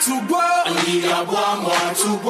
to go. I need a one more to go.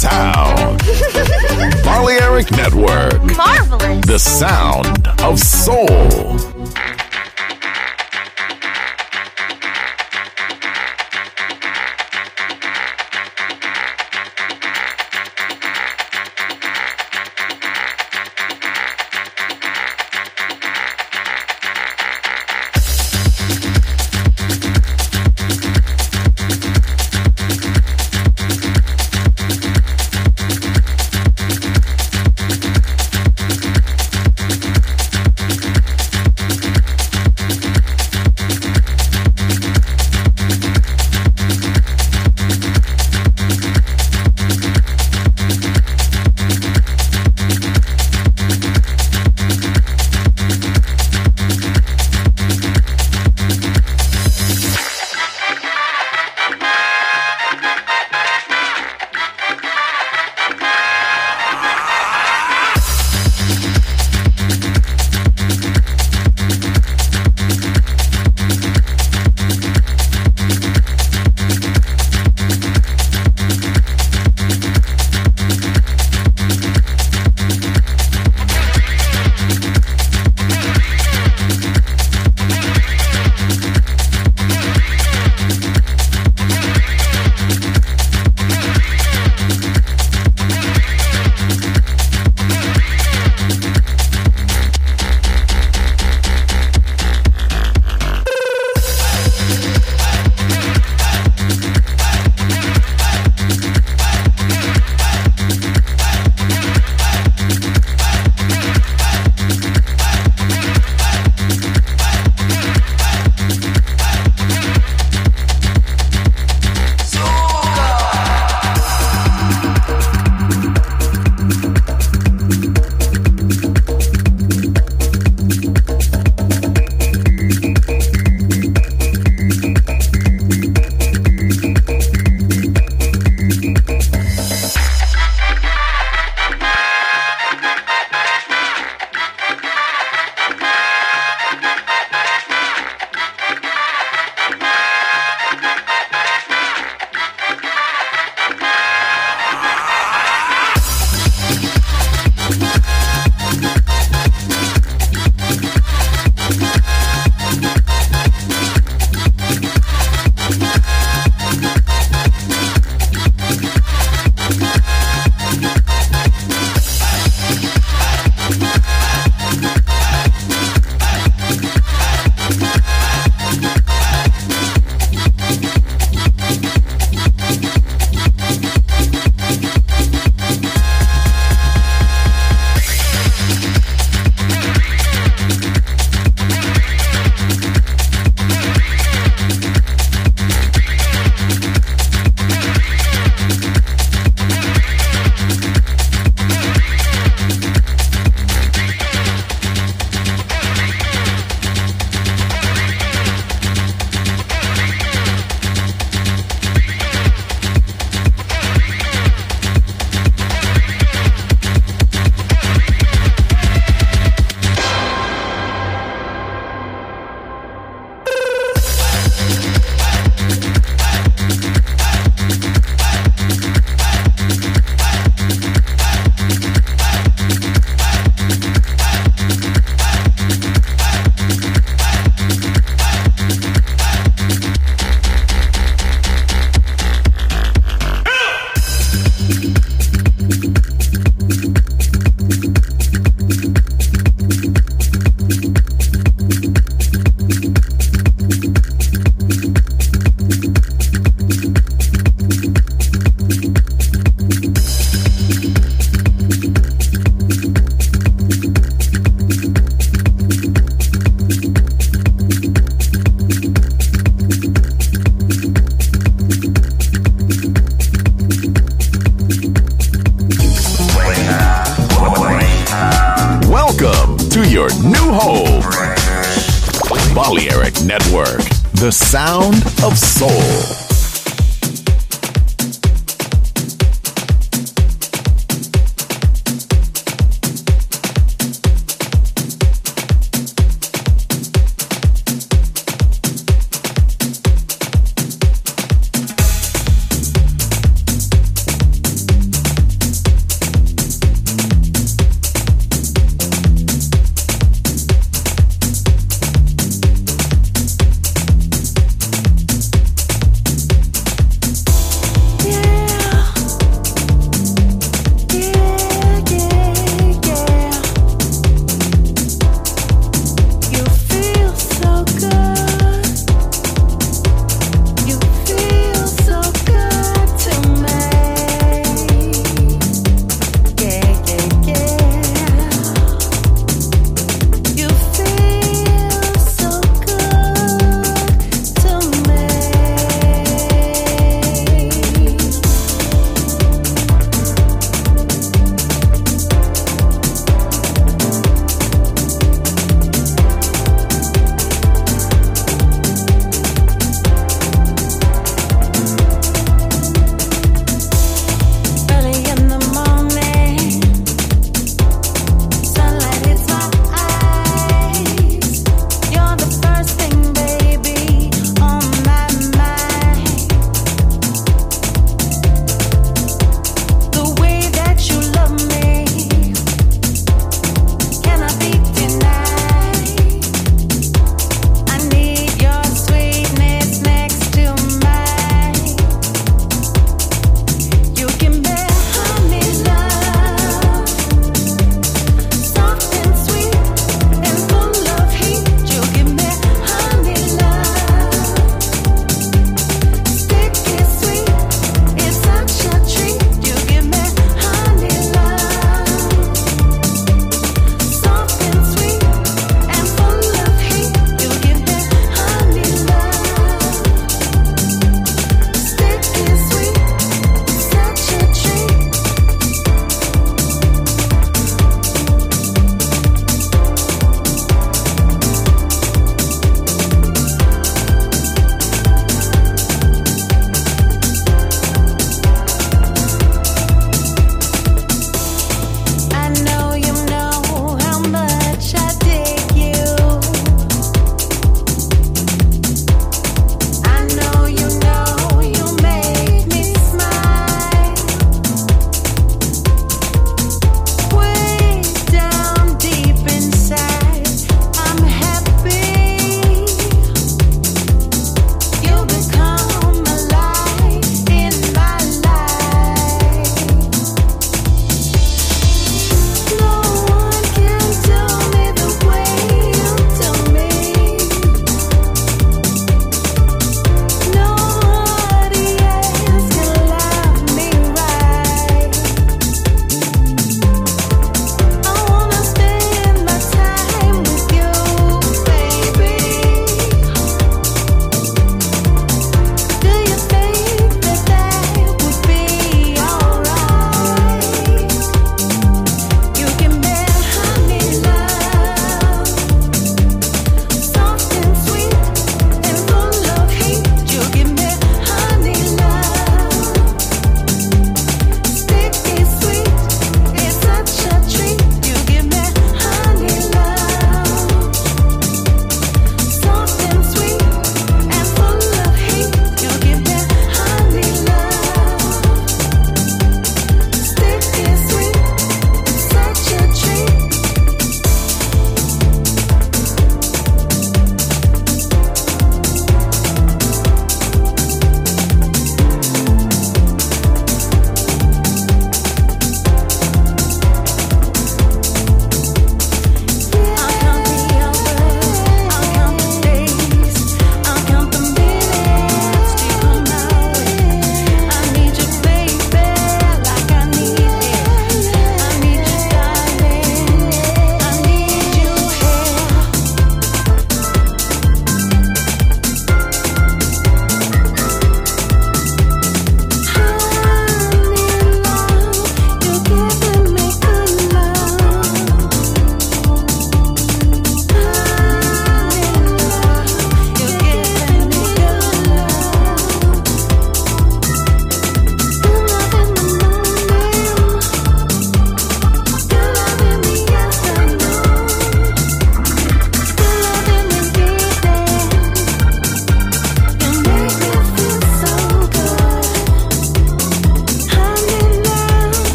Sound. Balearic Network. Marvelous. The sound of soul.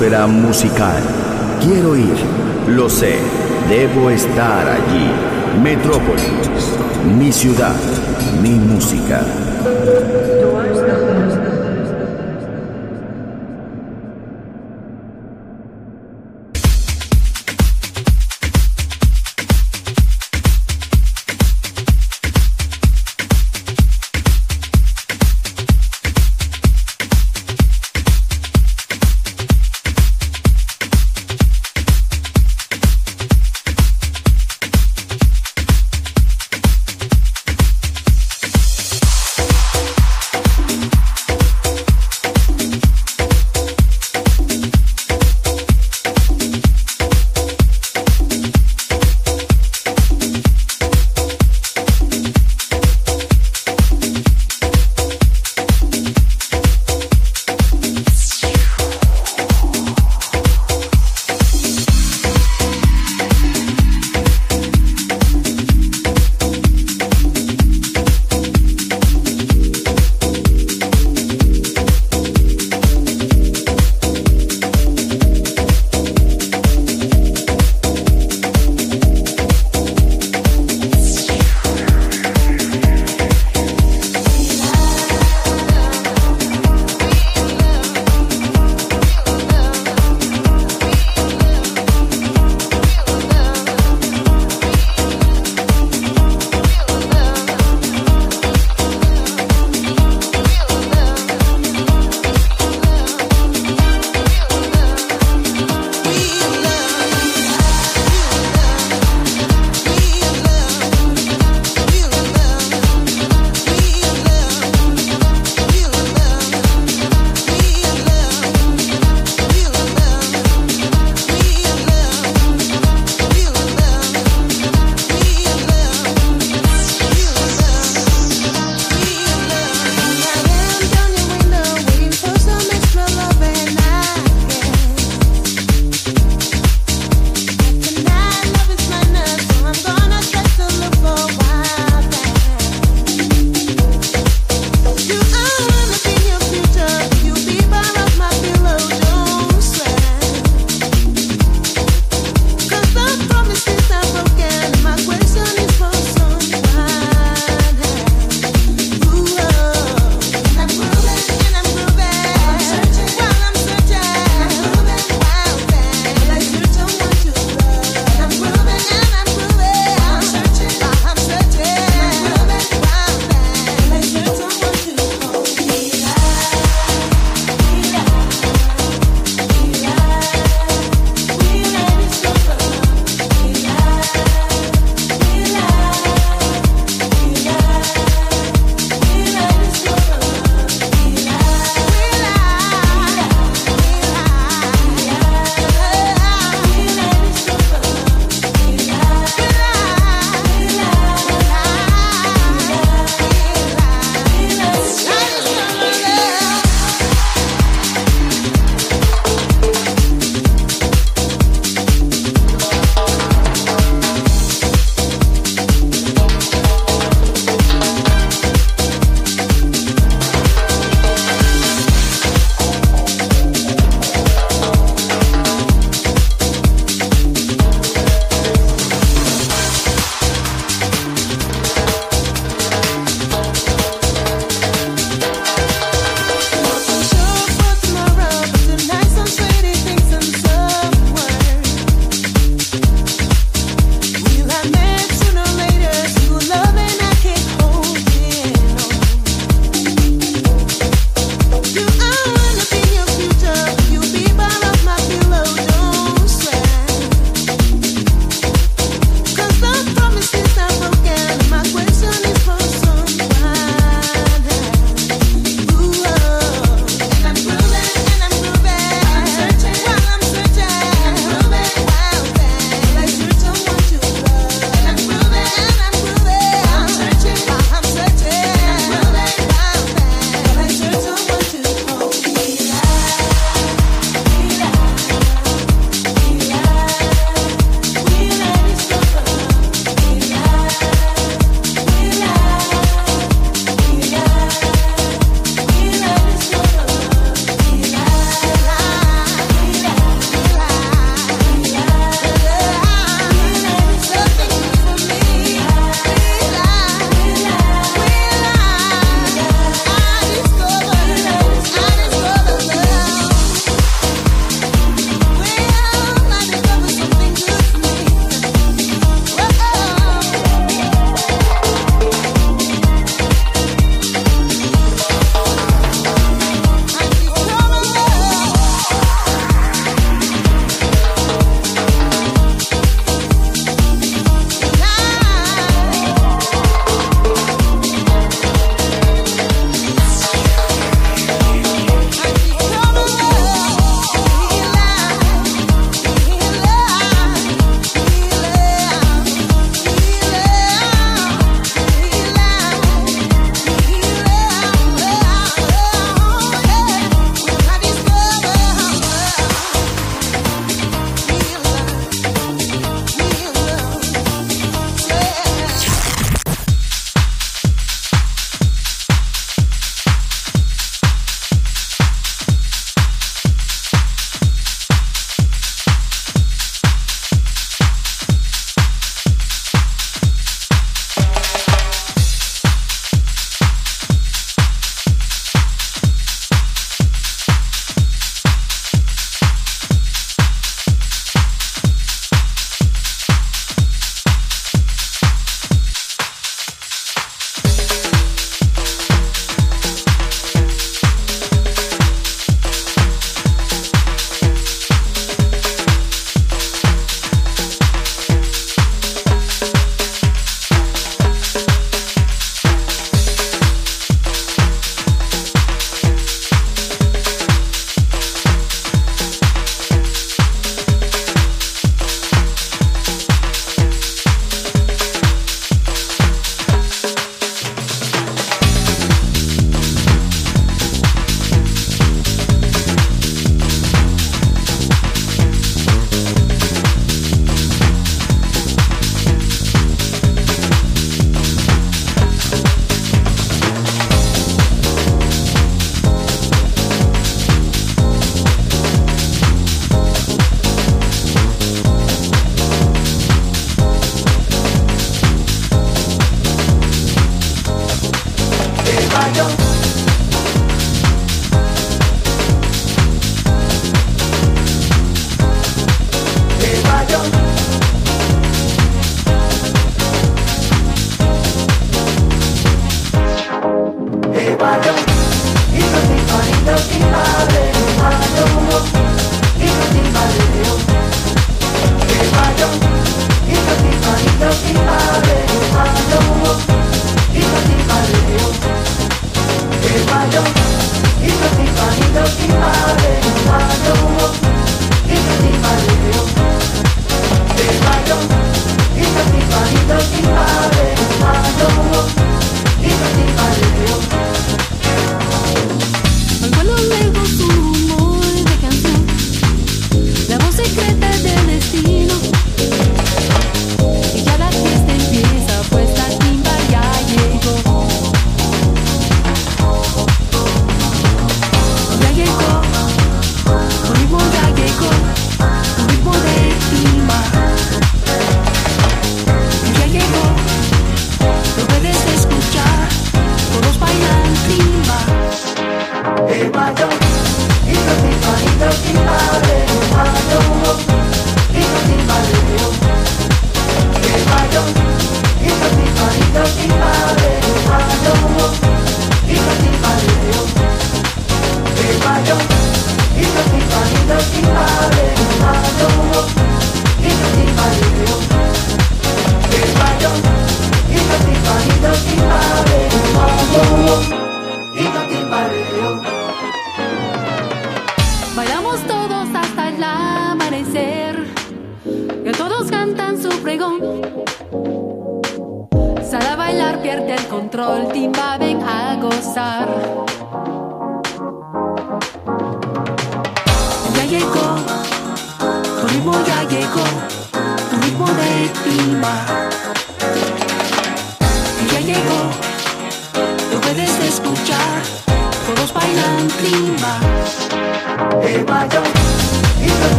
Atmósfera musical. Quiero ir, lo sé, debo estar allí. Metrópolis, mi ciudad, mi música.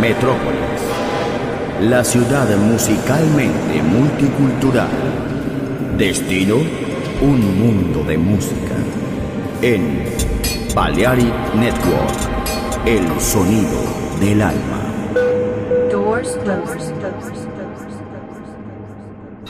Metrópolis. La ciudad musicalmente multicultural. Destino, un mundo de música. En Balearic Network, el sonido del alma. Doors closed.